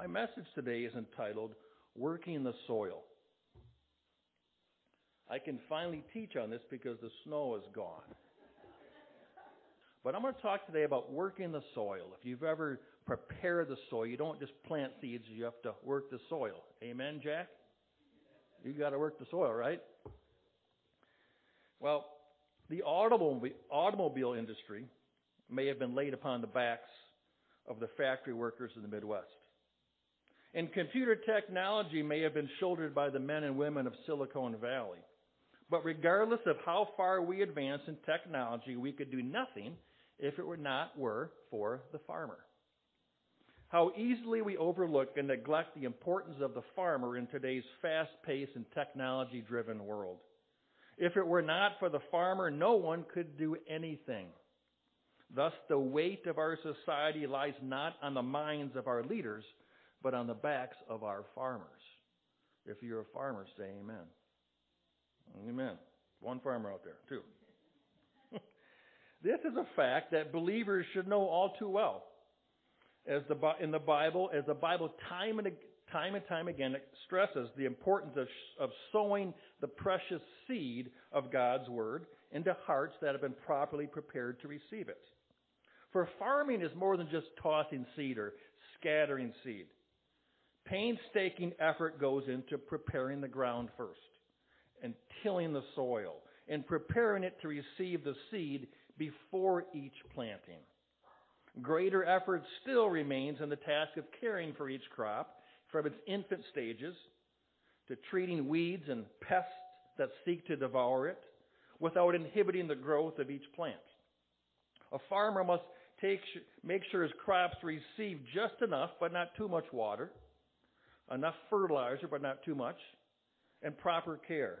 My message today is entitled Working the Soil. I can finally teach on this because the snow is gone. But I'm going to talk today about working the soil. If you've ever prepared the soil, you don't just plant seeds, you have to work the soil. Amen, Jack? You got to work the soil, right? Well, the automobile, automobile industry may have been laid upon the backs of the factory workers in the Midwest. And computer technology may have been shouldered by the men and women of Silicon Valley. But regardless of how far we advance in technology, we could do nothing if it were not were for the farmer. How easily we overlook and neglect the importance of the farmer in today's fast-paced and technology-driven world. If it were not for the farmer, no one could do anything. Thus, the weight of our society lies not on the minds of our leaders, but on the backs of our farmers. If you're a farmer, say amen. Amen. One farmer out there, two. this is a fact that believers should know all too well. As the, in the Bible, as the Bible time and time and time again stresses the importance of, of sowing the precious seed of God's Word into hearts that have been properly prepared to receive it. For farming is more than just tossing seed or scattering seed. Painstaking effort goes into preparing the ground first and tilling the soil and preparing it to receive the seed before each planting. Greater effort still remains in the task of caring for each crop from its infant stages to treating weeds and pests that seek to devour it without inhibiting the growth of each plant. A farmer must take, make sure his crops receive just enough, but not too much water, enough fertilizer, but not too much, and proper care.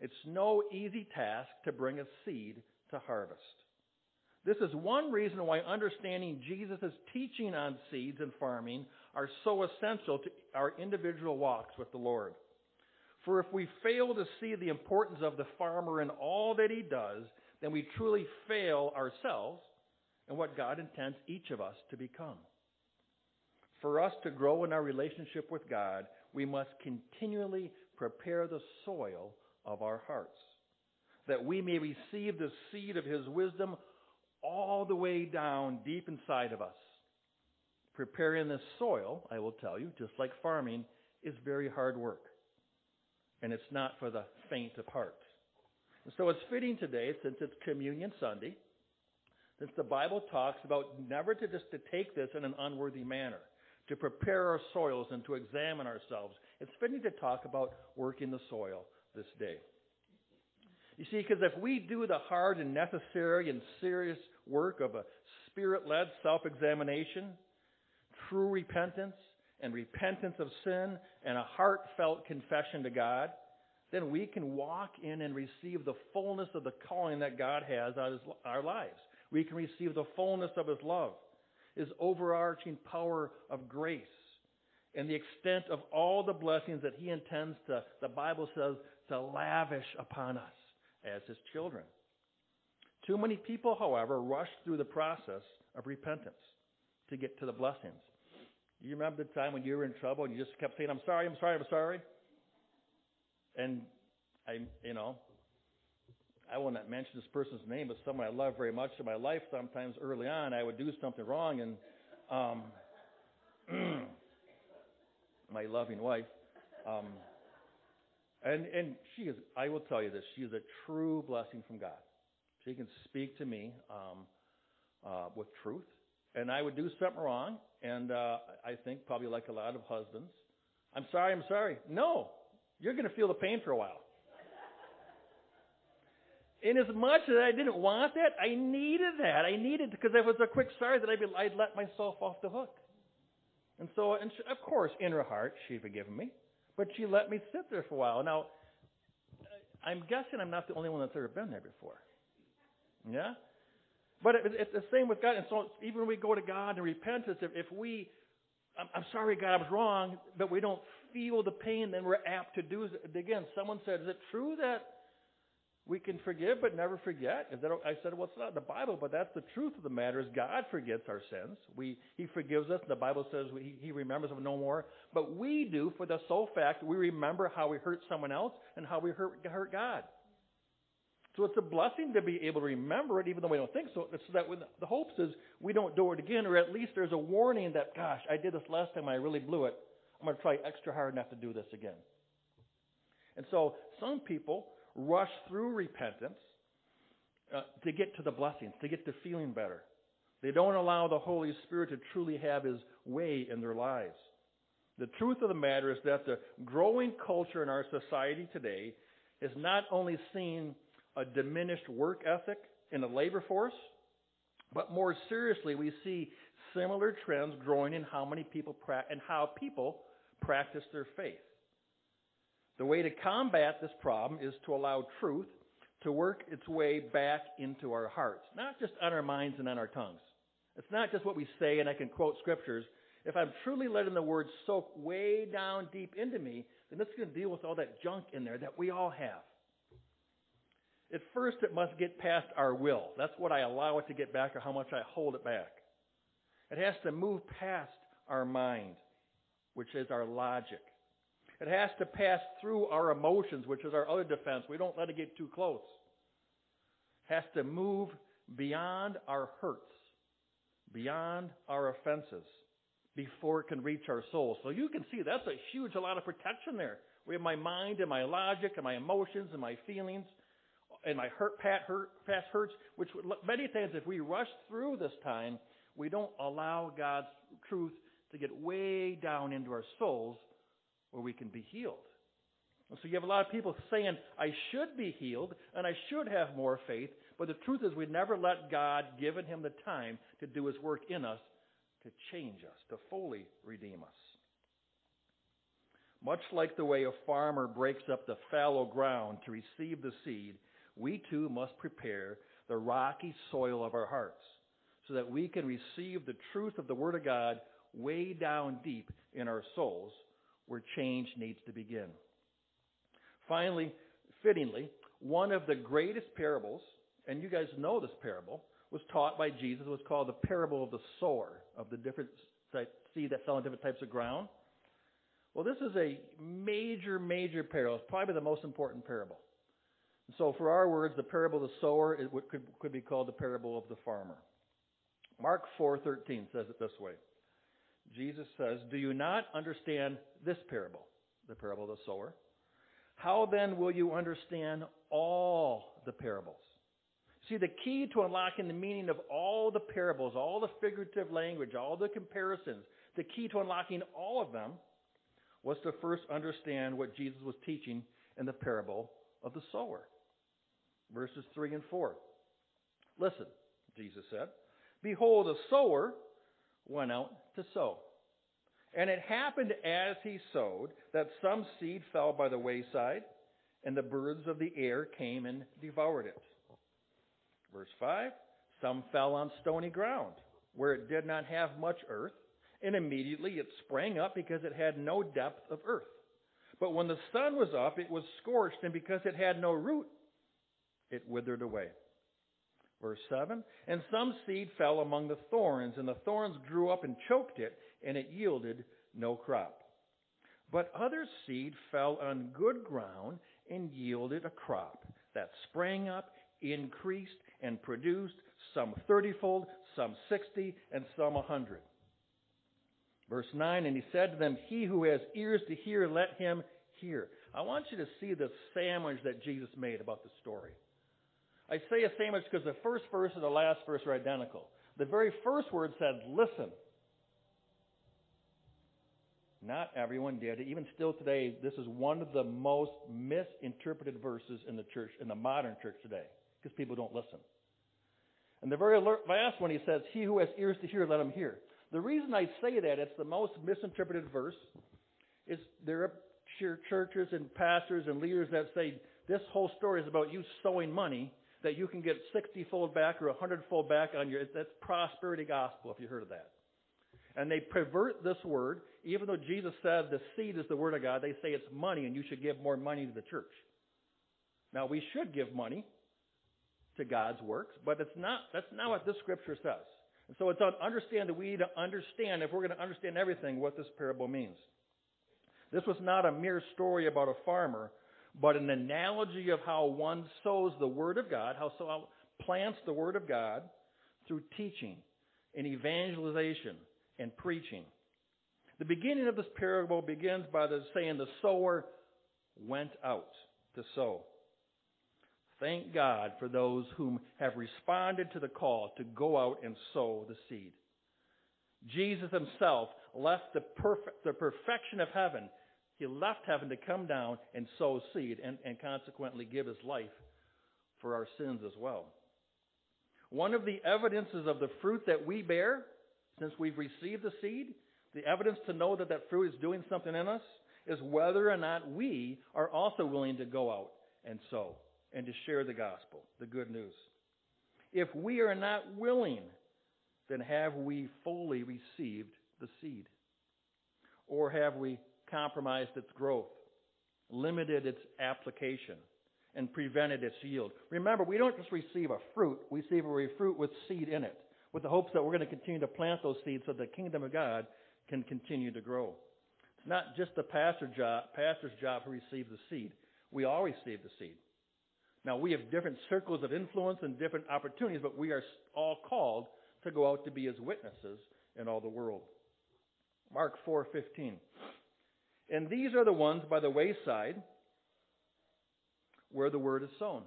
It's no easy task to bring a seed to harvest. This is one reason why understanding Jesus' teaching on seeds and farming are so essential to our individual walks with the Lord. For if we fail to see the importance of the farmer in all that he does, then we truly fail ourselves and what God intends each of us to become. For us to grow in our relationship with God, we must continually prepare the soil of our hearts, that we may receive the seed of His wisdom all the way down deep inside of us. Preparing this soil, I will tell you, just like farming, is very hard work. And it's not for the faint of heart. And so it's fitting today, since it's Communion Sunday, since the Bible talks about never to just to take this in an unworthy manner, to prepare our soils and to examine ourselves. It's fitting to talk about working the soil this day. You see, because if we do the hard and necessary and serious work of a spirit led self examination, true repentance, and repentance of sin, and a heartfelt confession to God, then we can walk in and receive the fullness of the calling that God has on our lives. We can receive the fullness of His love, His overarching power of grace, and the extent of all the blessings that He intends to, the Bible says, to lavish upon us as his children. Too many people, however, rush through the process of repentance to get to the blessings. You remember the time when you were in trouble and you just kept saying, I'm sorry, I'm sorry, I'm sorry? And I, you know, I will not mention this person's name, but someone I love very much in my life, sometimes early on, I would do something wrong and, um, my loving wife, um, and, and she is, I will tell you this, she is a true blessing from God. She can speak to me um, uh, with truth. And I would do something wrong, and uh, I think probably like a lot of husbands, I'm sorry, I'm sorry. No, you're going to feel the pain for a while. In as I didn't want that, I needed that. I needed because it was a quick sorry that I'd, be, I'd let myself off the hook. And so, and she, of course, in her heart, she'd forgiven me. But she let me sit there for a while. Now, I'm guessing I'm not the only one that's ever been there before. Yeah? But it's the same with God. And so even when we go to God and repentance, if, if we, I'm, I'm sorry, God, I was wrong, but we don't feel the pain, then we're apt to do it again. Someone said, is it true that We can forgive but never forget. Is that, I said, well, it's not the Bible, but that's the truth of the matter is God forgets our sins. We, he forgives us. The Bible says we, He remembers them no more. But we do for the sole fact we remember how we hurt someone else and how we hurt, hurt God. So it's a blessing to be able to remember it even though we don't think so. It's that when the hopes is we don't do it again or at least there's a warning that, gosh, I did this last time, I really blew it. I'm going to try extra hard not to do this again. And so some people rush through repentance uh, to get to the blessings, to get to feeling better. They don't allow the Holy Spirit to truly have His way in their lives. The truth of the matter is that the growing culture in our society today is not only seeing a diminished work ethic in the labor force, but more seriously, we see similar trends growing in how many people pra- and how people practice their faith. The way to combat this problem is to allow truth to work its way back into our hearts, not just on our minds and on our tongues. It's not just what we say, and I can quote scriptures. If I'm truly letting the word soak way down deep into me, then it's going to deal with all that junk in there that we all have. At first, it must get past our will. That's what I allow it to get back or how much I hold it back. It has to move past our mind, which is our logic. It has to pass through our emotions, which is our other defense. We don't let it get too close. It has to move beyond our hurts, beyond our offenses, before it can reach our soul. So you can see that's a huge a lot of protection there. We have my mind and my logic and my emotions and my feelings and my hurt, pat, hurt, past hurts, which many times if we rush through this time, we don't allow God's truth to get way down into our souls where we can be healed. And so you have a lot of people saying, I should be healed and I should have more faith, but the truth is we never let God, given him the time to do his work in us, to change us, to fully redeem us. Much like the way a farmer breaks up the fallow ground to receive the seed, we too must prepare the rocky soil of our hearts so that we can receive the truth of the Word of God way down deep in our souls where change needs to begin. Finally, fittingly, one of the greatest parables, and you guys know this parable, was taught by Jesus, it was called the parable of the sower, of the different seed that fell on different types of ground. Well, this is a major, major parable. It's probably the most important parable. So, for our words, the parable of the sower could, could be called the parable of the farmer. Mark 4:13 says it this way. Jesus says, "Do you not understand this parable, the parable of the sower? How then will you understand all the parables?" See, the key to unlocking the meaning of all the parables, all the figurative language, all the comparisons, the key to unlocking all of them was to first understand what Jesus was teaching in the parable of the sower verses 3 and 4. Listen, Jesus said, Behold, a sower went out to sow. And it happened as he sowed that some seed fell by the wayside, and the birds of the air came and devoured it. Verse 5 Some fell on stony ground, where it did not have much earth, and immediately it sprang up because it had no depth of earth. But when the sun was up, it was scorched, and because it had no root, it withered away. Verse 7 And some seed fell among the thorns, and the thorns grew up and choked it, and it yielded no crop. But other seed fell on good ground and yielded a crop that sprang up, increased, and produced some thirtyfold, some sixty, and some a hundred. Verse 9 And he said to them, He who has ears to hear, let him hear. I want you to see the sandwich that Jesus made about the story. I say a sandwich because the first verse and the last verse are identical. The very first word said, listen. Not everyone did. Even still today, this is one of the most misinterpreted verses in the church, in the modern church today, because people don't listen. And the very last one, he says, He who has ears to hear, let him hear. The reason I say that it's the most misinterpreted verse is there are churches and pastors and leaders that say this whole story is about you sowing money that you can get 60 fold back or 100 fold back on your, that's prosperity gospel, if you heard of that. And they pervert this word, even though Jesus said the seed is the word of God, they say it's money and you should give more money to the church. Now we should give money to God's works, but it's not that's not what this scripture says. And so it's on understand that we need to understand, if we're going to understand everything, what this parable means. This was not a mere story about a farmer, but an analogy of how one sows the Word of God, how so plants the Word of God through teaching and evangelization and preaching. The beginning of this parable begins by the saying the sower went out to sow. Thank God for those whom have responded to the call to go out and sow the seed. Jesus himself left the, perfect, the perfection of heaven. He left heaven to come down and sow seed and, and consequently give his life for our sins as well. One of the evidences of the fruit that we bear since we've received the seed, the evidence to know that that fruit is doing something in us, is whether or not we are also willing to go out and sow and to share the gospel, the good news. If we are not willing, then have we fully received the seed? Or have we compromised its growth, limited its application, and prevented its yield? Remember, we don't just receive a fruit, we receive a fruit with seed in it, with the hopes that we're going to continue to plant those seeds so the kingdom of God can continue to grow. It's not just the pastor job, pastor's job who receives the seed. We all receive the seed. Now, we have different circles of influence and different opportunities, but we are all called to go out to be his witnesses in all the world. Mark 4:15. And these are the ones by the wayside where the word is sown.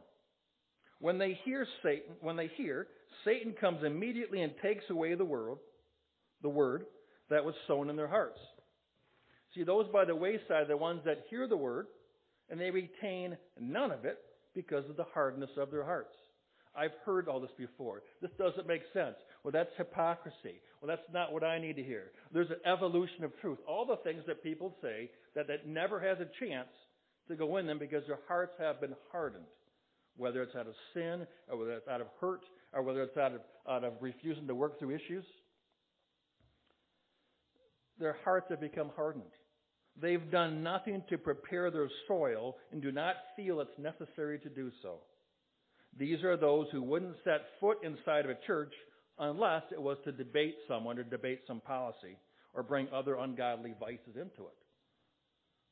When they hear Satan, when they hear, Satan comes immediately and takes away the word, the word that was sown in their hearts. See, those by the wayside the ones that hear the word and they retain none of it because of the hardness of their hearts. I've heard all this before. This doesn't make sense. Well, that's hypocrisy. Well, that's not what I need to hear. There's an evolution of truth. All the things that people say that, that never has a chance to go in them because their hearts have been hardened. Whether it's out of sin, or whether it's out of hurt, or whether it's out of, out of refusing to work through issues. Their hearts have become hardened. They've done nothing to prepare their soil and do not feel it's necessary to do so. These are those who wouldn't set foot inside of a church unless it was to debate someone or debate some policy or bring other ungodly vices into it.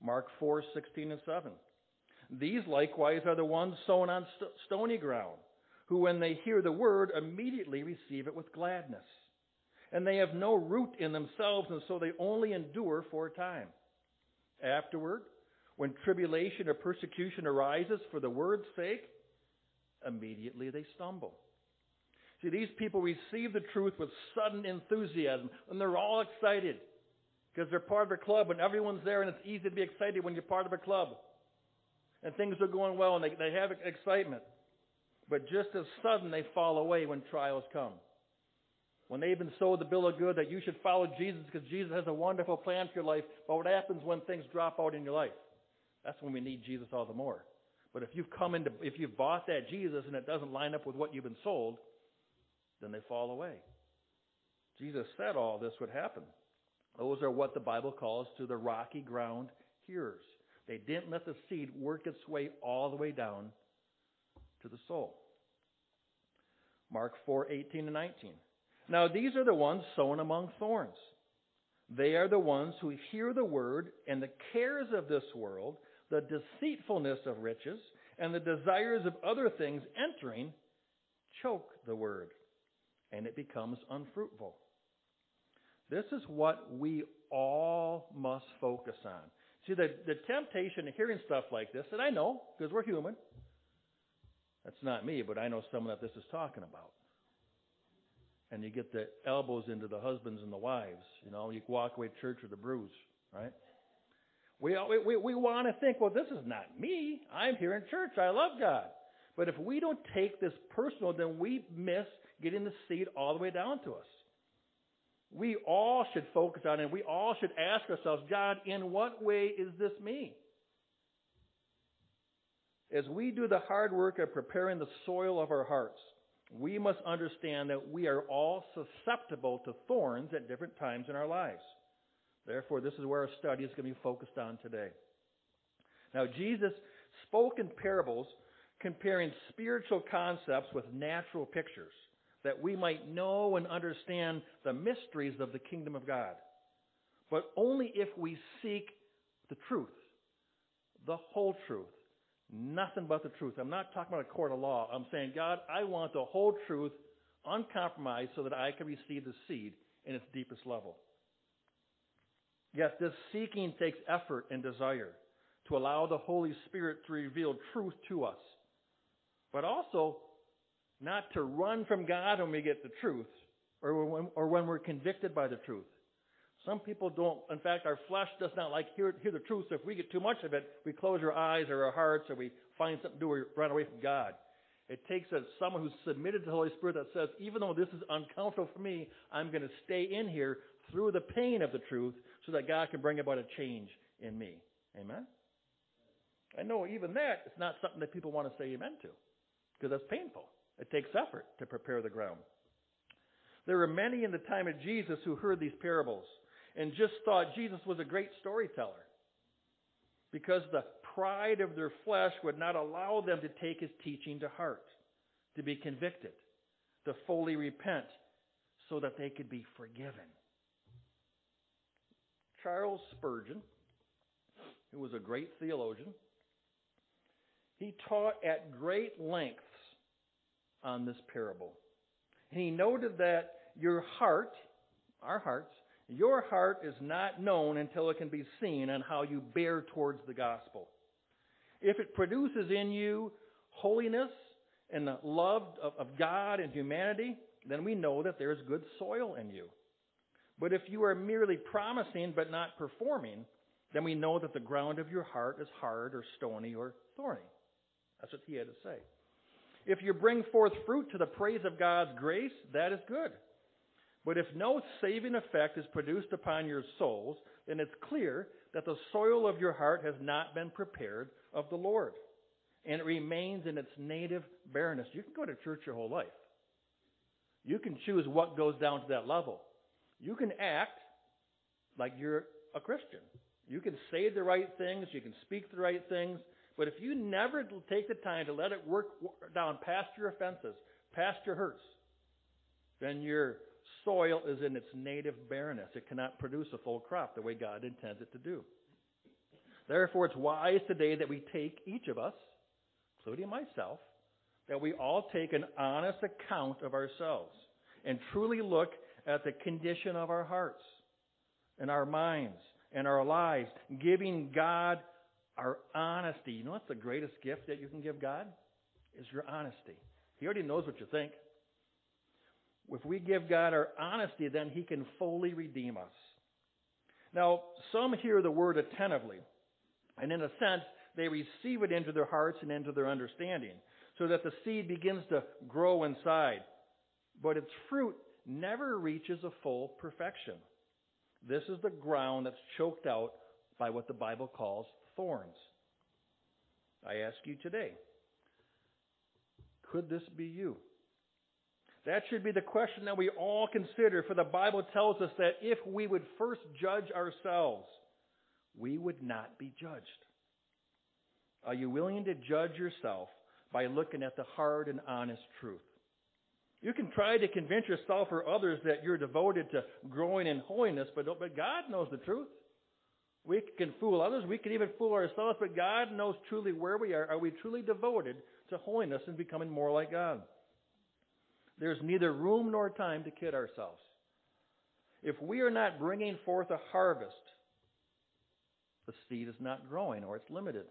Mark 4, 16 and 7. These likewise are the ones sown on st- stony ground, who when they hear the word immediately receive it with gladness. And they have no root in themselves, and so they only endure for a time. Afterward, when tribulation or persecution arises for the word's sake, immediately they stumble. See, these people receive the truth with sudden enthusiasm, and they're all excited because they're part of a club and everyone's there, and it's easy to be excited when you're part of a club. And things are going well, and they, they have excitement. But just as sudden, they fall away when trials come. When they've been sold the bill of good that you should follow Jesus because Jesus has a wonderful plan for your life, but what happens when things drop out in your life? That's when we need Jesus all the more. But if you've come into, if you've bought that Jesus and it doesn't line up with what you've been sold, then they fall away. Jesus said all this would happen. Those are what the Bible calls to the rocky ground hearers. They didn't let the seed work its way all the way down to the soul. Mark 4, 18 and 19. Now these are the ones sown among thorns. They are the ones who hear the word and the cares of this world, the deceitfulness of riches, and the desires of other things entering choke the word, and it becomes unfruitful. This is what we all must focus on. See, the, the temptation of hearing stuff like this, and I know, because we're human, that's not me, but I know someone that this is talking about and you get the elbows into the husbands and the wives. You know, you walk away to church with a bruise, right? We, we, we want to think, well, this is not me. I'm here in church. I love God. But if we don't take this personal, then we miss getting the seed all the way down to us. We all should focus on it. We all should ask ourselves, God, in what way is this me? As we do the hard work of preparing the soil of our hearts, we must understand that we are all susceptible to thorns at different times in our lives. Therefore, this is where our study is going to be focused on today. Now, Jesus spoke in parables comparing spiritual concepts with natural pictures, that we might know and understand the mysteries of the kingdom of God. But only if we seek the truth, the whole truth, nothing but the truth. I'm not talking about a court of law. I'm saying, God, I want the whole truth uncompromised so that I can receive the seed in its deepest level. Yes, this seeking takes effort and desire to allow the Holy Spirit to reveal truth to us, but also not to run from God when we get the truth or when, or when we're convicted by the truth. Some people don't, in fact, our flesh does not like hear, hear the truth, so if we get too much of it, we close our eyes or our hearts or we find something to do we run away from God. It takes a, someone who's submitted to the Holy Spirit that says, even though this is uncomfortable for me, I'm going to stay in here through the pain of the truth so that God can bring about a change in me. Amen? I know even that is not something that people want to say amen to because that's painful. It takes effort to prepare the ground. There were many in the time of Jesus who heard these parables and just thought Jesus was a great storyteller because the pride of their flesh would not allow them to take his teaching to heart, to be convicted, to fully repent, so that they could be forgiven. Charles Spurgeon, who was a great theologian, he taught at great lengths on this parable. And he noted that your heart, our hearts, your heart is not known until it can be seen on how you bear towards the gospel. If it produces in you holiness and the love of, of God and humanity, then we know that there's good soil in you. But if you are merely promising but not performing, then we know that the ground of your heart is hard or stony or thorny. That's what he had to say. If you bring forth fruit to the praise of God's grace, that is good. But if no saving effect is produced upon your souls, then it's clear that the soil of your heart has not been prepared of the Lord. And it remains in its native barrenness. You can go to church your whole life. You can choose what goes down to that level. You can act like you're a Christian. You can say the right things, you can speak the right things, but if you never take the time to let it work down past your offenses, past your hurts, then your soil is in its native barrenness. It cannot produce a full crop the way God intends it to do. Therefore, it's wise today that we take, each of us, including myself, that we all take an honest account of ourselves and truly look at the condition of our hearts and our minds and our lives, giving God our honesty. You know what's the greatest gift that you can give God? Is your honesty. He already knows what you think. If we give God our honesty, then He can fully redeem us. Now, some hear the word attentively, and in a sense, they receive it into their hearts and into their understanding, so that the seed begins to grow inside. But its fruit never reaches a full perfection. This is the ground that's choked out by what the Bible calls thorns. I ask you today, could this be you? That should be the question that we all consider, for the Bible tells us that if we would first judge ourselves, we would not be judged. Are you willing to judge yourself by looking at the hard and honest truth? You can try to convince yourself or others that you're devoted to growing in holiness, but, but God knows the truth. We can fool others, we can even fool ourselves, but God knows truly where we are. Are we truly devoted to holiness and becoming more like God? There's neither room nor time to kid ourselves. If we are not bringing forth a harvest, the seed is not growing or it's limited.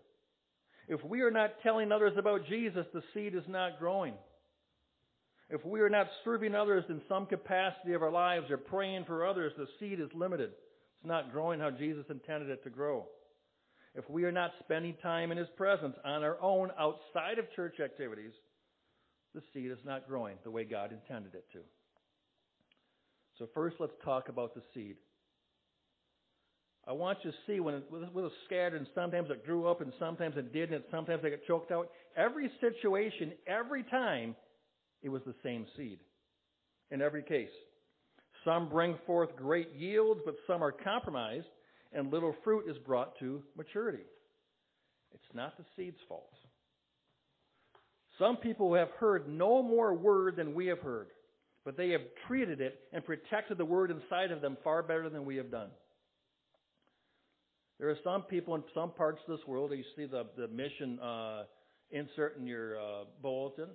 If we are not telling others about Jesus, the seed is not growing. If we are not serving others in some capacity of our lives or praying for others, the seed is limited. Not growing how Jesus intended it to grow. If we are not spending time in His presence on our own outside of church activities, the seed is not growing the way God intended it to. So, first, let's talk about the seed. I want you to see when it was scattered, and sometimes it grew up, and sometimes it didn't, and sometimes it got choked out. Every situation, every time, it was the same seed. In every case. Some bring forth great yields, but some are compromised, and little fruit is brought to maturity. It's not the seed's fault. Some people have heard no more word than we have heard, but they have treated it and protected the word inside of them far better than we have done. There are some people in some parts of this world, you see the, the mission uh, insert in your uh, bulletin.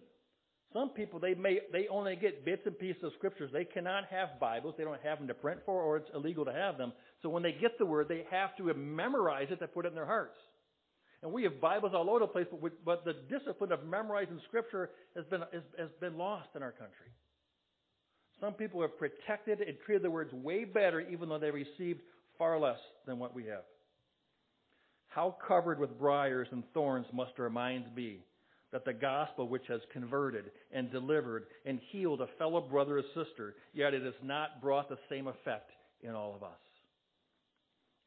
Some people they may they only get bits and pieces of scriptures. They cannot have Bibles. They don't have them to print for, or it's illegal to have them. So when they get the word, they have to memorize it to put it in their hearts. And we have Bibles all over the place, but, we, but the discipline of memorizing Scripture has been has, has been lost in our country. Some people have protected and treated the words way better, even though they received far less than what we have. How covered with briars and thorns must our minds be that the gospel which has converted and delivered and healed a fellow brother or sister, yet it has not brought the same effect in all of us.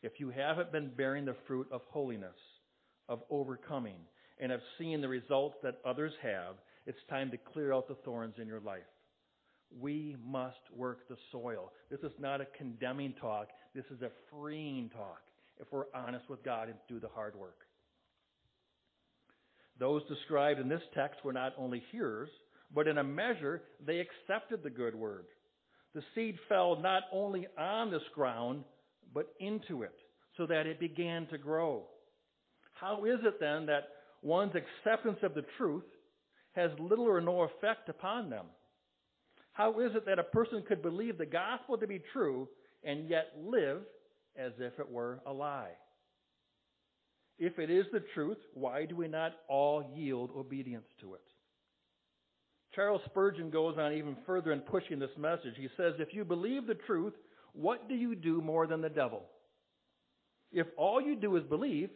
If you haven't been bearing the fruit of holiness, of overcoming, and have seen the results that others have, it's time to clear out the thorns in your life. We must work the soil. This is not a condemning talk. This is a freeing talk if we're honest with God and do the hard work. Those described in this text were not only hearers, but in a measure they accepted the good word. The seed fell not only on this ground, but into it, so that it began to grow. How is it then that one's acceptance of the truth has little or no effect upon them? How is it that a person could believe the gospel to be true and yet live as if it were a lie? If it is the truth, why do we not all yield obedience to it? Charles Spurgeon goes on even further in pushing this message. He says, If you believe the truth, what do you do more than the devil? If all you do is believe,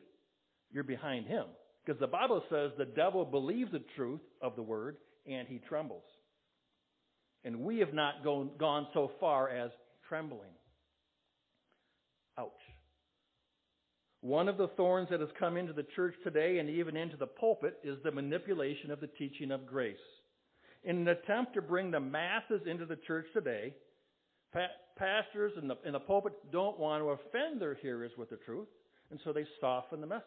you're behind him. Because the Bible says the devil believes the truth of the word and he trembles. And we have not gone, gone so far as trembling. Ouch. One of the thorns that has come into the church today and even into the pulpit is the manipulation of the teaching of grace. In an attempt to bring the masses into the church today, pa- pastors in the, in the pulpit don't want to offend their hearers with the truth, and so they soften the message.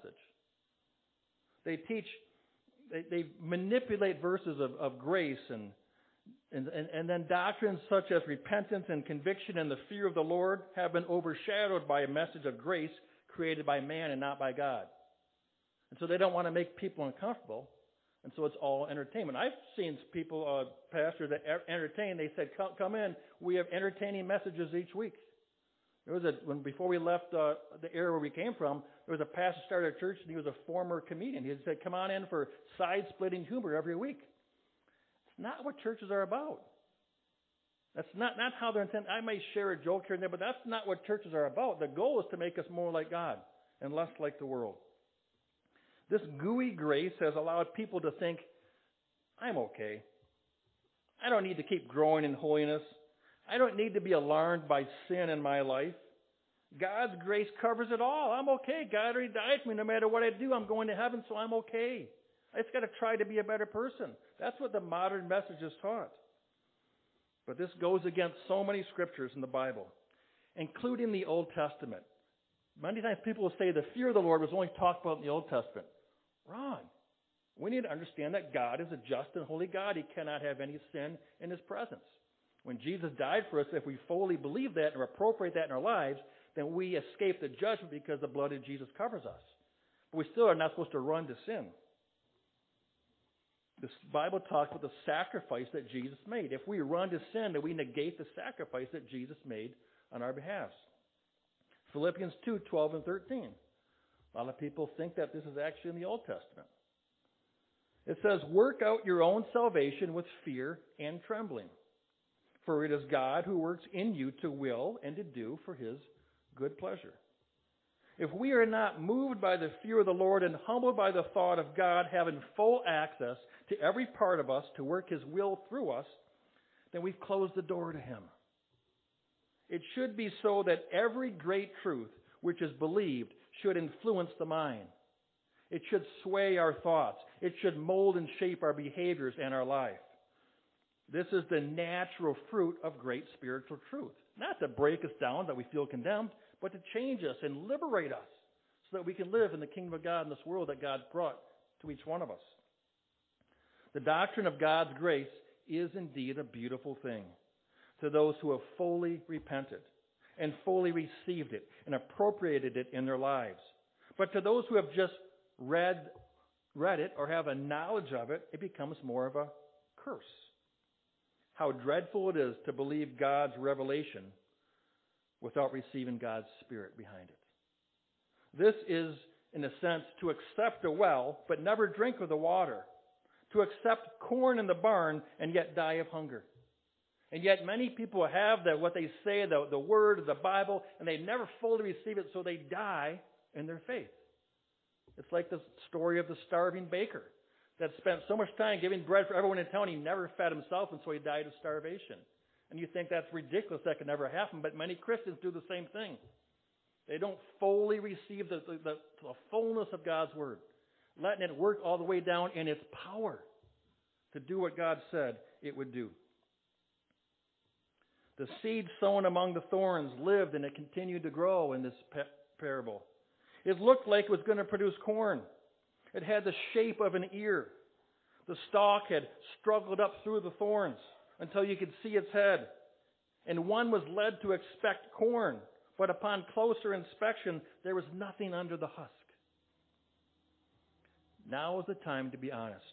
They teach, they, they manipulate verses of, of grace and, and, and, and then doctrines such as repentance and conviction and the fear of the Lord have been overshadowed by a message of grace created by man and not by God. And so they don't want to make people uncomfortable. And so it's all entertainment. I've seen people, uh, pastors that entertain. They said, come, come in. We have entertaining messages each week. There was a when before we left uh, the area where we came from, there was a pastor started a church, and he was a former comedian. He said, "Come on in for side-splitting humor every week." It's not what churches are about. That's not, not how they're intended. I may share a joke here and there, but that's not what churches are about. The goal is to make us more like God and less like the world. This gooey grace has allowed people to think, I'm okay. I don't need to keep growing in holiness. I don't need to be alarmed by sin in my life. God's grace covers it all. I'm okay. God already died for me. No matter what I do, I'm going to heaven, so I'm okay. I just got to try to be a better person. That's what the modern message is taught. But this goes against so many scriptures in the Bible, including the Old Testament. Many times people will say the fear of the Lord was only talked about in the Old Testament. Wrong. We need to understand that God is a just and holy God. He cannot have any sin in His presence. When Jesus died for us, if we fully believe that and appropriate that in our lives, then we escape the judgment because the blood of Jesus covers us. But we still are not supposed to run to sin. The Bible talks about the sacrifice that Jesus made. If we run to sin, then we negate the sacrifice that Jesus made on our behalf. Philippians 2 12 and 13. A lot of people think that this is actually in the Old Testament. It says, Work out your own salvation with fear and trembling. For it is God who works in you to will and to do for his good pleasure. If we are not moved by the fear of the Lord and humbled by the thought of God having full access to every part of us to work His will through us, then we've closed the door to Him. It should be so that every great truth which is believed should influence the mind. It should sway our thoughts. It should mold and shape our behaviors and our life. This is the natural fruit of great spiritual truth. Not to break us down that we feel condemned, but to change us and liberate us so that we can live in the kingdom of God in this world that God brought to each one of us. The doctrine of God's grace is indeed a beautiful thing to those who have fully repented and fully received it and appropriated it in their lives. But to those who have just read, read it or have a knowledge of it, it becomes more of a curse. How dreadful it is to believe God's revelation without receiving God's Spirit behind it. This is, in a sense, to accept a well, but never drink of the water. To accept corn in the barn and yet die of hunger. And yet many people have that what they say, the, the word of the Bible, and they never fully receive it, so they die in their faith. It's like the story of the starving baker that spent so much time giving bread for everyone in town, he never fed himself, and so he died of starvation. And you think that's ridiculous, that could never happen, but many Christians do the same thing. They don't fully receive the, the, the, the fullness of God's Word, letting it work all the way down in its power to do what God said it would do. The seed sown among the thorns lived and it continued to grow in this parable. It looked like it was going to produce corn. It had the shape of an ear. The stalk had struggled up through the thorns until you could see its head. And one was led to expect corn, but upon closer inspection, there was nothing under the husk. Now is the time to be honest.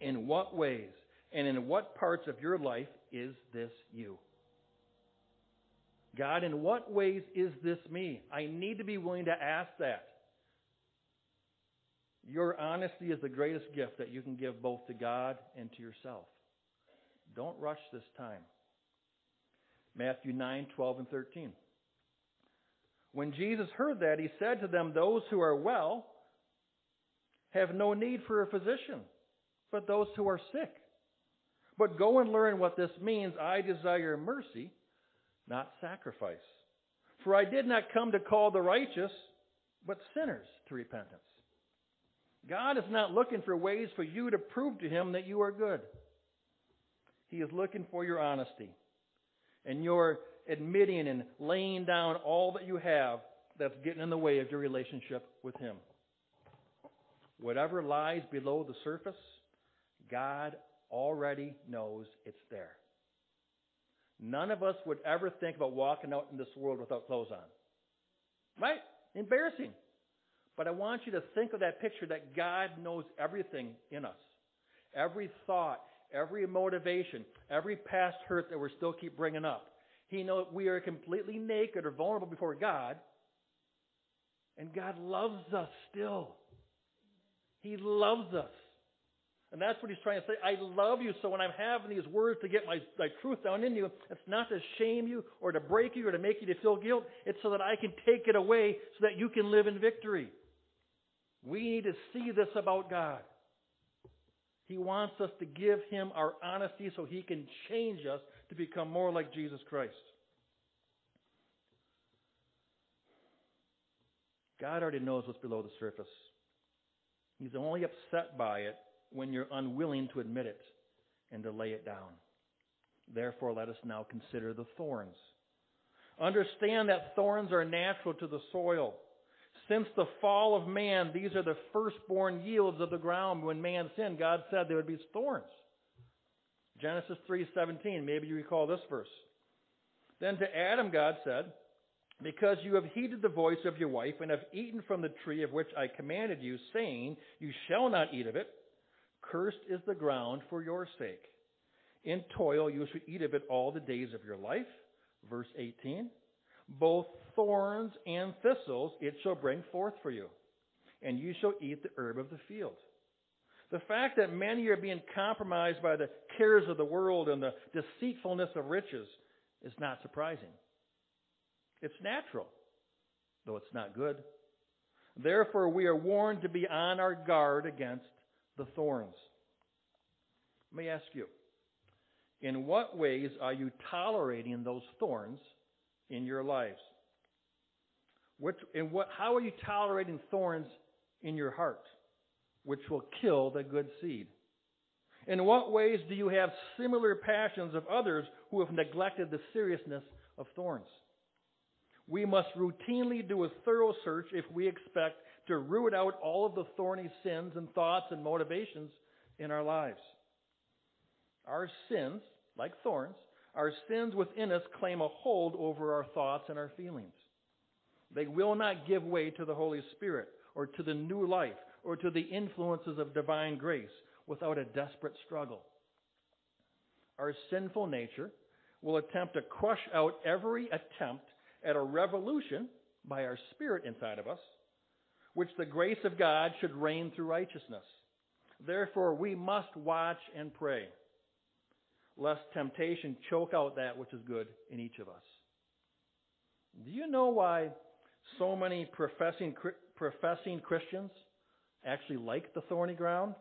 In what ways and in what parts of your life is this you? God, in what ways is this me? I need to be willing to ask that. Your honesty is the greatest gift that you can give both to God and to yourself. Don't rush this time. Matthew 9, 12, and 13. When Jesus heard that, he said to them, Those who are well have no need for a physician, but those who are sick. But go and learn what this means. I desire mercy not sacrifice. For I did not come to call the righteous, but sinners to repentance. God is not looking for ways for you to prove to Him that you are good. He is looking for your honesty and your admitting and laying down all that you have that's getting in the way of your relationship with Him. Whatever lies below the surface, God already knows it's there. None of us would ever think about walking out in this world without clothes on. Right? Embarrassing. But I want you to think of that picture that God knows everything in us. Every thought, every motivation, every past hurt that we still keep bringing up. He knows we are completely naked or vulnerable before God. And God loves us still. He loves us. And that's what he's trying to say. I love you, so when I'm having these words to get my, my truth down in you, it's not to shame you or to break you or to make you to feel guilt. It's so that I can take it away so that you can live in victory. We need to see this about God. He wants us to give him our honesty so he can change us to become more like Jesus Christ. God already knows what's below the surface. He's only upset by it when you're unwilling to admit it and to lay it down. Therefore, let us now consider the thorns. Understand that thorns are natural to the soil. Since the fall of man, these are the firstborn yields of the ground. When man sinned, God said there would be thorns. Genesis 3:17, maybe you recall this verse. Then to Adam God said, because you have heeded the voice of your wife and have eaten from the tree of which I commanded you, saying, You shall not eat of it. Cursed is the ground for your sake. In toil you shall eat of it all the days of your life. Verse 18. Both thorns and thistles it shall bring forth for you, and you shall eat the herb of the field. The fact that many are being compromised by the cares of the world and the deceitfulness of riches is not surprising. It's natural, though it's not good. Therefore, we are warned to be on our guard against the thorns. Let me ask you, in what ways are you tolerating those thorns in your lives? In what, how are you tolerating thorns in your heart, which will kill the good seed? In what ways do you have similar passions of others who have neglected the seriousness of thorns? We must routinely do a thorough search if we expect to root out all of the thorny sins and thoughts and motivations in our lives. Our sins, like thorns, our sins within us claim a hold over our thoughts and our feelings. They will not give way to the Holy Spirit or to the new life or to the influences of divine grace without a desperate struggle. Our sinful nature will attempt to crush out every attempt at a revolution by our spirit inside of us, which the grace of God should reign through righteousness. Therefore, we must watch and pray, lest temptation choke out that which is good in each of us. Do you know why so many professing, professing Christians actually like the thorny ground?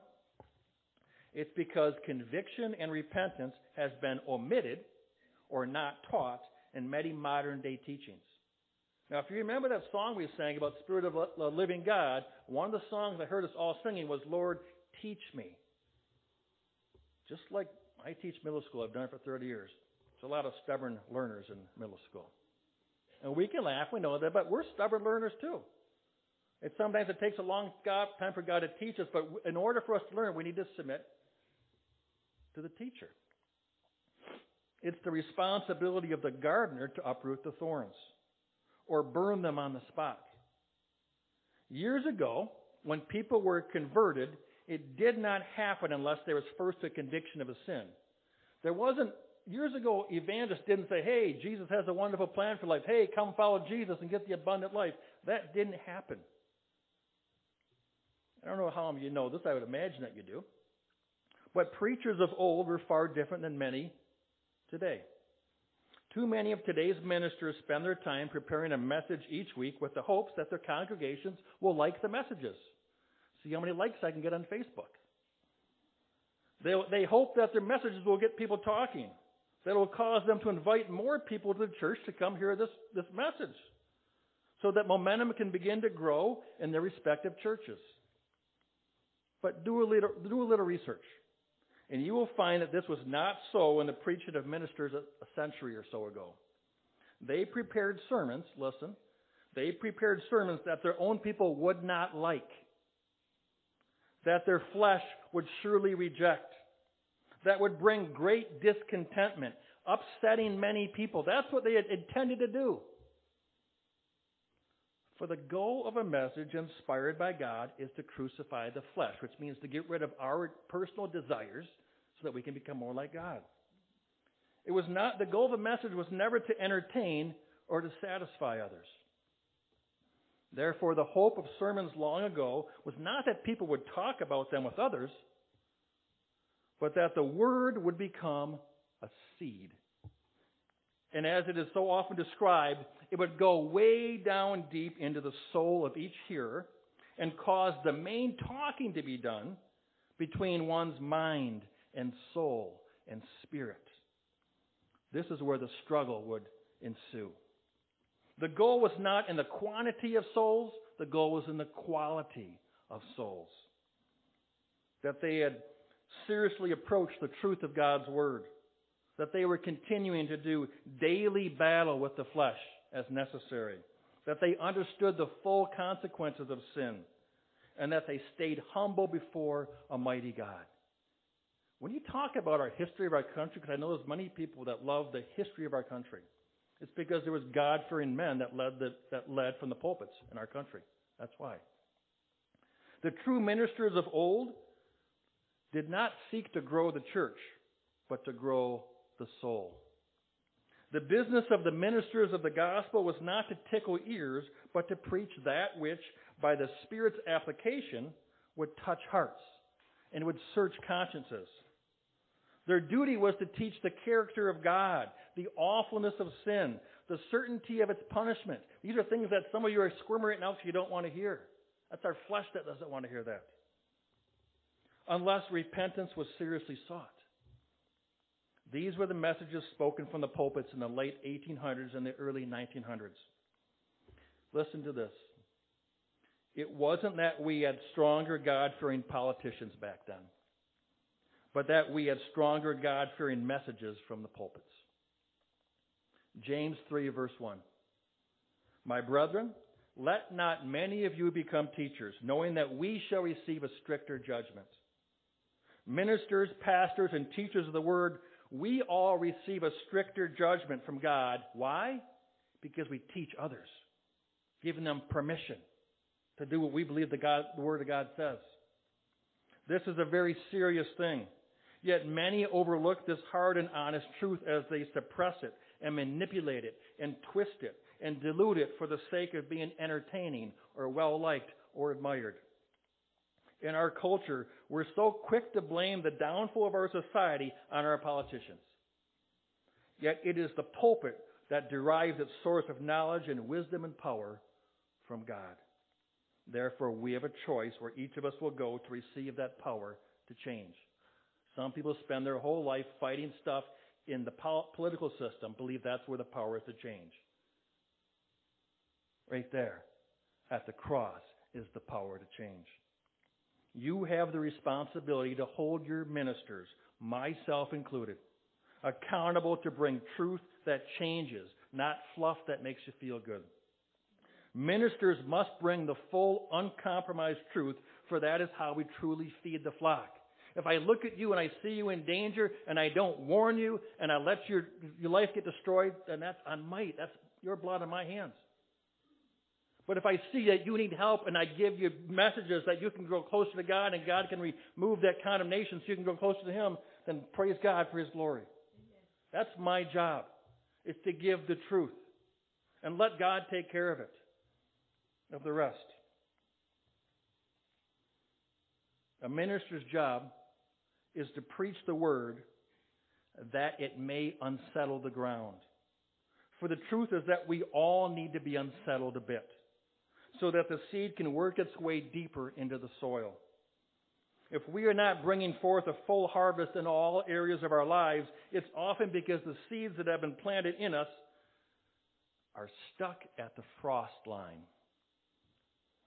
It's because conviction and repentance has been omitted or not taught in many modern day teachings. Now, if you remember that song we sang about the Spirit of the Living God, one of the songs I heard us all singing was, Lord, teach me. Just like I teach middle school, I've done it for 30 years. There's a lot of stubborn learners in middle school. And we can laugh, we know that, but we're stubborn learners too. It sometimes it takes a long time for God to teach us, but in order for us to learn, we need to submit to the teacher. It's the responsibility of the gardener to uproot the thorns or burn them on the spot. Years ago, when people were converted, it did not happen unless there was first a conviction of a sin. There wasn't, years ago, evangelists didn't say, hey, Jesus has a wonderful plan for life. Hey, come follow Jesus and get the abundant life. That didn't happen. I don't know how you know this. I would imagine that you do. But preachers of old were far different than many today. Too many of today's ministers spend their time preparing a message each week with the hopes that their congregations will like the messages. See how many likes I can get on Facebook. They, they hope that their messages will get people talking, that will cause them to invite more people to the church to come hear this, this message, so that momentum can begin to grow in their respective churches. But do a little, do a little research. And you will find that this was not so in the preaching of ministers a, century or so ago. They prepared sermons, listen, they prepared sermons that their own people would not like, that their flesh would surely reject, that would bring great discontentment, upsetting many people. That's what they had intended to do. For the goal of a message inspired by God is to crucify the flesh, which means to get rid of our personal desires so that we can become more like God. It was not, the goal of a message was never to entertain or to satisfy others. Therefore, the hope of sermons long ago was not that people would talk about them with others, but that the word would become a seed. And as it is so often described, it would go way down deep into the soul of each hearer and cause the main talking to be done between one's mind and soul and spirit. This is where the struggle would ensue. The goal was not in the quantity of souls, the goal was in the quality of souls. That they had seriously approached the truth of God's Word. That they were continuing to do daily battle with the flesh as necessary, that they understood the full consequences of sin, and that they stayed humble before a mighty God. When you talk about our history of our country, because I know there's many people that love the history of our country, it's because there was God-fearing men that led, the, that led from the pulpits in our country. That's why. The true ministers of old did not seek to grow the church, but to grow the soul. The business of the ministers of the gospel was not to tickle ears, but to preach that which, by the Spirit's application, would touch hearts and would search consciences. Their duty was to teach the character of God, the awfulness of sin, the certainty of its punishment. These are things that some of you are squirming right now because you don't want to hear. That's our flesh that doesn't want to hear that. Unless repentance was seriously sought. These were the messages spoken from the pulpits in the late 1800s and the early 1900s. Listen to this. It wasn't that we had stronger God fearing politicians back then, but that we had stronger God fearing messages from the pulpits. James 3, verse 1. My brethren, let not many of you become teachers, knowing that we shall receive a stricter judgment. Ministers, pastors, and teachers of the word, we all receive a stricter judgment from God. Why? Because we teach others, giving them permission to do what we believe the, God, the Word of God says. This is a very serious thing. Yet many overlook this hard and honest truth as they suppress it and manipulate it and twist it and dilute it for the sake of being entertaining or well liked or admired. In our culture, we're so quick to blame the downfall of our society on our politicians. Yet it is the pulpit that derives its source of knowledge and wisdom and power from God. Therefore, we have a choice where each of us will go to receive that power to change. Some people spend their whole life fighting stuff in the political system, believe that's where the power is to change. Right there, at the cross, is the power to change. You have the responsibility to hold your ministers, myself included, accountable to bring truth that changes, not fluff that makes you feel good. Ministers must bring the full, uncompromised truth, for that is how we truly feed the flock. If I look at you and I see you in danger and I don't warn you and I let your, your life get destroyed, then that's on might. That's your blood on my hands. But if I see that you need help and I give you messages that you can grow closer to God and God can remove that condemnation so you can grow closer to Him, then praise God for His glory. That's my job, is to give the truth. And let God take care of it, of the rest. A minister's job is to preach the word that it may unsettle the ground. For the truth is that we all need to be unsettled a bit so that the seed can work its way deeper into the soil. If we are not bringing forth a full harvest in all areas of our lives, it's often because the seeds that have been planted in us are stuck at the frost line.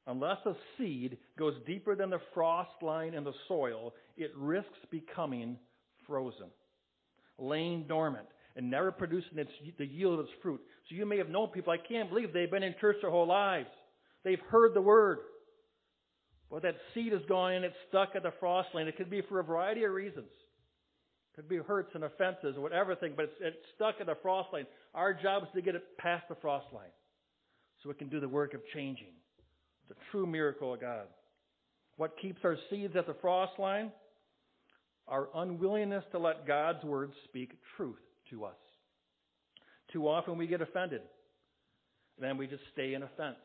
Unless a seed goes deeper than the frost line in the soil, it risks becoming frozen, laying dormant, and never producing its, the yield of its fruit. So you may have known people, I can't believe they've been in church their whole lives. They've heard the word. But that seed has gone in, it's stuck at the frost line. It could be for a variety of reasons. It could be hurts and offenses or whatever thing, but it's, it's stuck at the frost line. Our job is to get it past the frost line so it can do the work of changing. The true miracle of God. What keeps our seeds at the frost line? Our unwillingness to let God's word speak truth to us. Too often we get offended. And then we just stay in offense.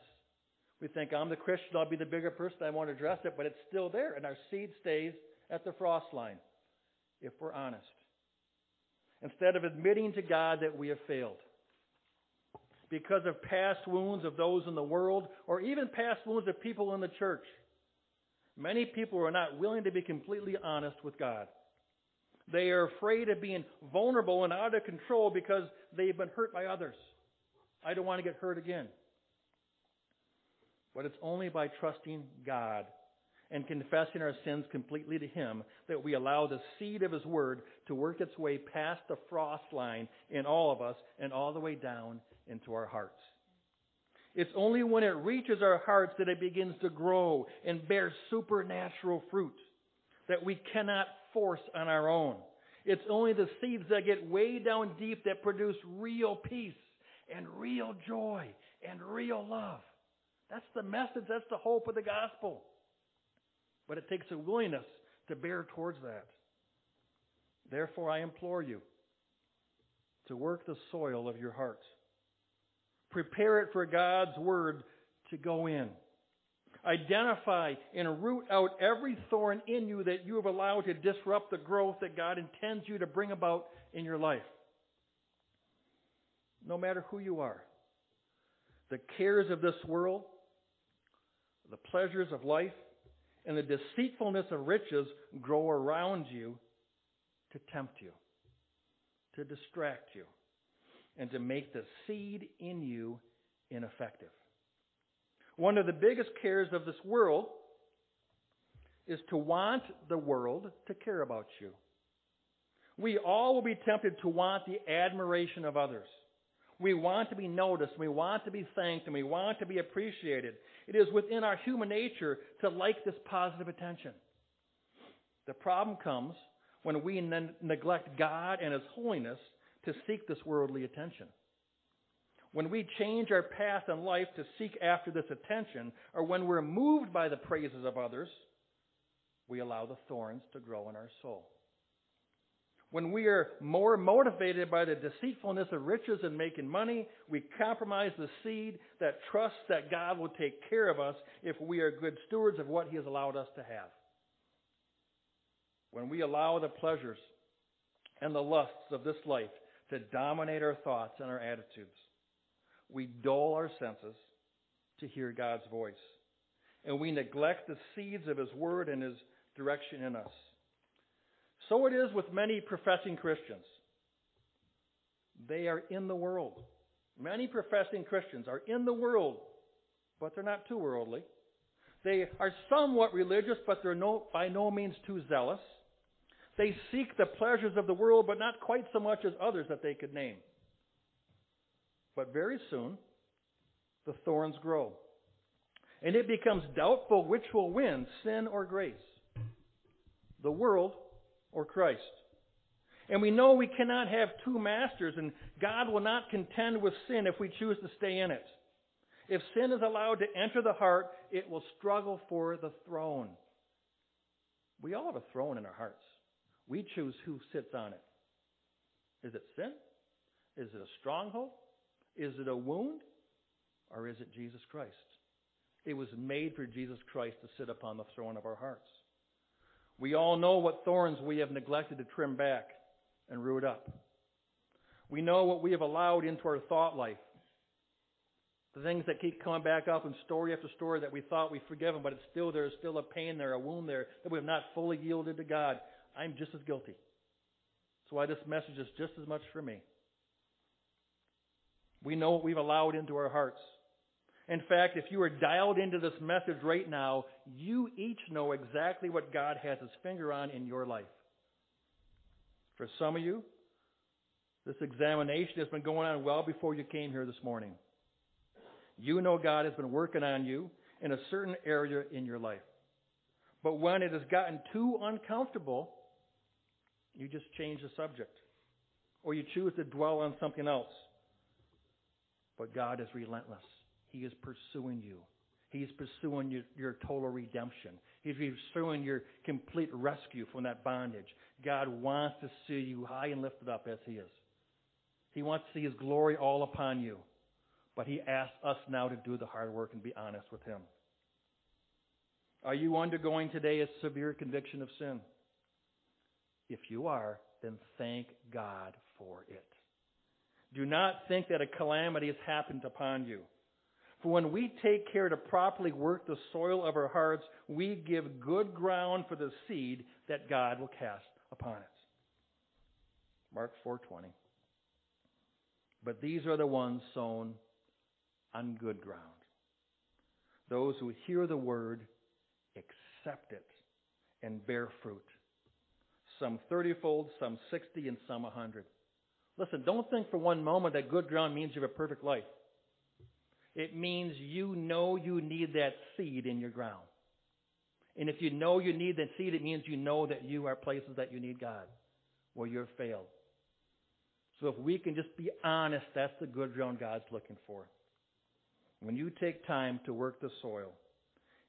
We think, I'm the Christian, I'll be the bigger person, I won't address it, but it's still there, and our seed stays at the frost line, if we're honest. Instead of admitting to God that we have failed, because of past wounds of those in the world, or even past wounds of people in the church, many people are not willing to be completely honest with God. They are afraid of being vulnerable and out of control because they've been hurt by others. I don't want to get hurt again. But it's only by trusting God and confessing our sins completely to Him that we allow the seed of His Word to work its way past the frost line in all of us and all the way down into our hearts. It's only when it reaches our hearts that it begins to grow and bear supernatural fruit that we cannot force on our own. It's only the seeds that get way down deep that produce real peace and real joy and real love. That's the message, that's the hope of the gospel. But it takes a willingness to bear towards that. Therefore, I implore you to work the soil of your heart. Prepare it for God's word to go in. Identify and root out every thorn in you that you have allowed to disrupt the growth that God intends you to bring about in your life. No matter who you are, the cares of this world, the pleasures of life and the deceitfulness of riches grow around you to tempt you, to distract you, and to make the seed in you ineffective. One of the biggest cares of this world is to want the world to care about you. We all will be tempted to want the admiration of others. We want to be noticed, we want to be thanked, and we want to be appreciated. It is within our human nature to like this positive attention. The problem comes when we ne- neglect God and His holiness to seek this worldly attention. When we change our path in life to seek after this attention, or when we're moved by the praises of others, we allow the thorns to grow in our soul. When we are more motivated by the deceitfulness of riches and making money, we compromise the seed that trusts that God will take care of us if we are good stewards of what He has allowed us to have. When we allow the pleasures and the lusts of this life to dominate our thoughts and our attitudes, we dull our senses to hear God's voice. And we neglect the seeds of His Word and His direction in us. So it is with many professing Christians. They are in the world. Many professing Christians are in the world, but they're not too worldly. They are somewhat religious, but they're no, by no means too zealous. They seek the pleasures of the world, but not quite so much as others that they could name. But very soon, the thorns grow. And it becomes doubtful which will win, sin or grace. The world or Christ. And we know we cannot have two masters, and God will not contend with sin if we choose to stay in it. If sin is allowed to enter the heart, it will struggle for the throne. We all have a throne in our hearts. We choose who sits on it. Is it sin? Is it a stronghold? Is it a wound? Or is it Jesus Christ? It was made for Jesus Christ to sit upon the throne of our hearts. We all know what thorns we have neglected to trim back and root up. We know what we have allowed into our thought life. The things that keep coming back up in story after story that we thought we forgiven, but it's still there, there's still a pain there, a wound there that we have not fully yielded to God. I'm just as guilty. That's why this message is just as much for me. We know what we've allowed into our hearts. In fact, if you are dialed into this message right now, you each know exactly what God has his finger on in your life. For some of you, this examination has been going on well before you came here this morning. You know God has been working on you in a certain area in your life. But when it has gotten too uncomfortable, you just change the subject. Or you choose to dwell on something else. But God is relentless. He is pursuing you. He's pursuing your, your, total redemption. He's pursuing your complete rescue from that bondage. God wants to see you high and lifted up as He is. He wants to see His glory all upon you. But He asks us now to do the hard work and be honest with Him. Are you undergoing today a severe conviction of sin? If you are, then thank God for it. Do not think that a calamity has happened upon you. For when we take care to properly work the soil of our hearts, we give good ground for the seed that God will cast upon us. Mark 4:20. But these are the ones sown on good ground. Those who hear the word, accept it, and bear fruit. Some 30 fold, some 60, and some 100. Listen, don't think for one moment that good ground means you have a perfect life. It means you know you need that seed in your ground. And if you know you need that seed, it means you know that you are places that you need God, where you've failed. So if we can just be honest, that's the good ground God's looking for. When you take time to work the soil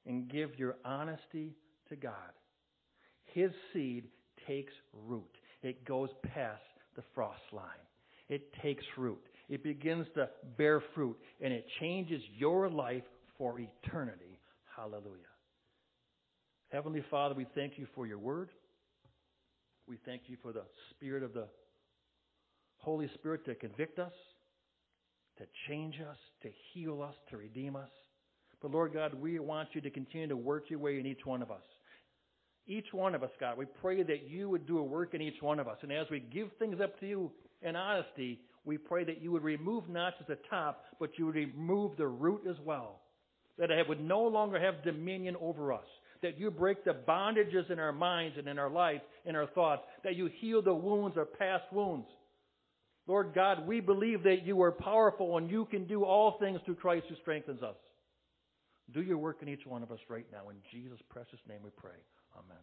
and give your honesty to God, His seed takes root. It goes past the frost line. It takes root it begins to bear fruit, and it changes your life for eternity. Hallelujah. Heavenly Father, we thank you for your word. We thank you for the Spirit of the Holy Spirit to convict us, to change us, to heal us, to redeem us. But Lord God, we want you to continue to work your way in each one of us. Each one of us, God, we pray that you would do a work in each one of us. And as we give things up to you in honesty, we pray that you would remove not just the top, but you would remove the root as well. That it would no longer have dominion over us. That you break the bondages in our minds and in our life, in our thoughts. That you heal the wounds of past wounds. Lord God, we believe that you are powerful and you can do all things through Christ who strengthens us. Do your work in each one of us right now. In Jesus' precious name we pray. Amen.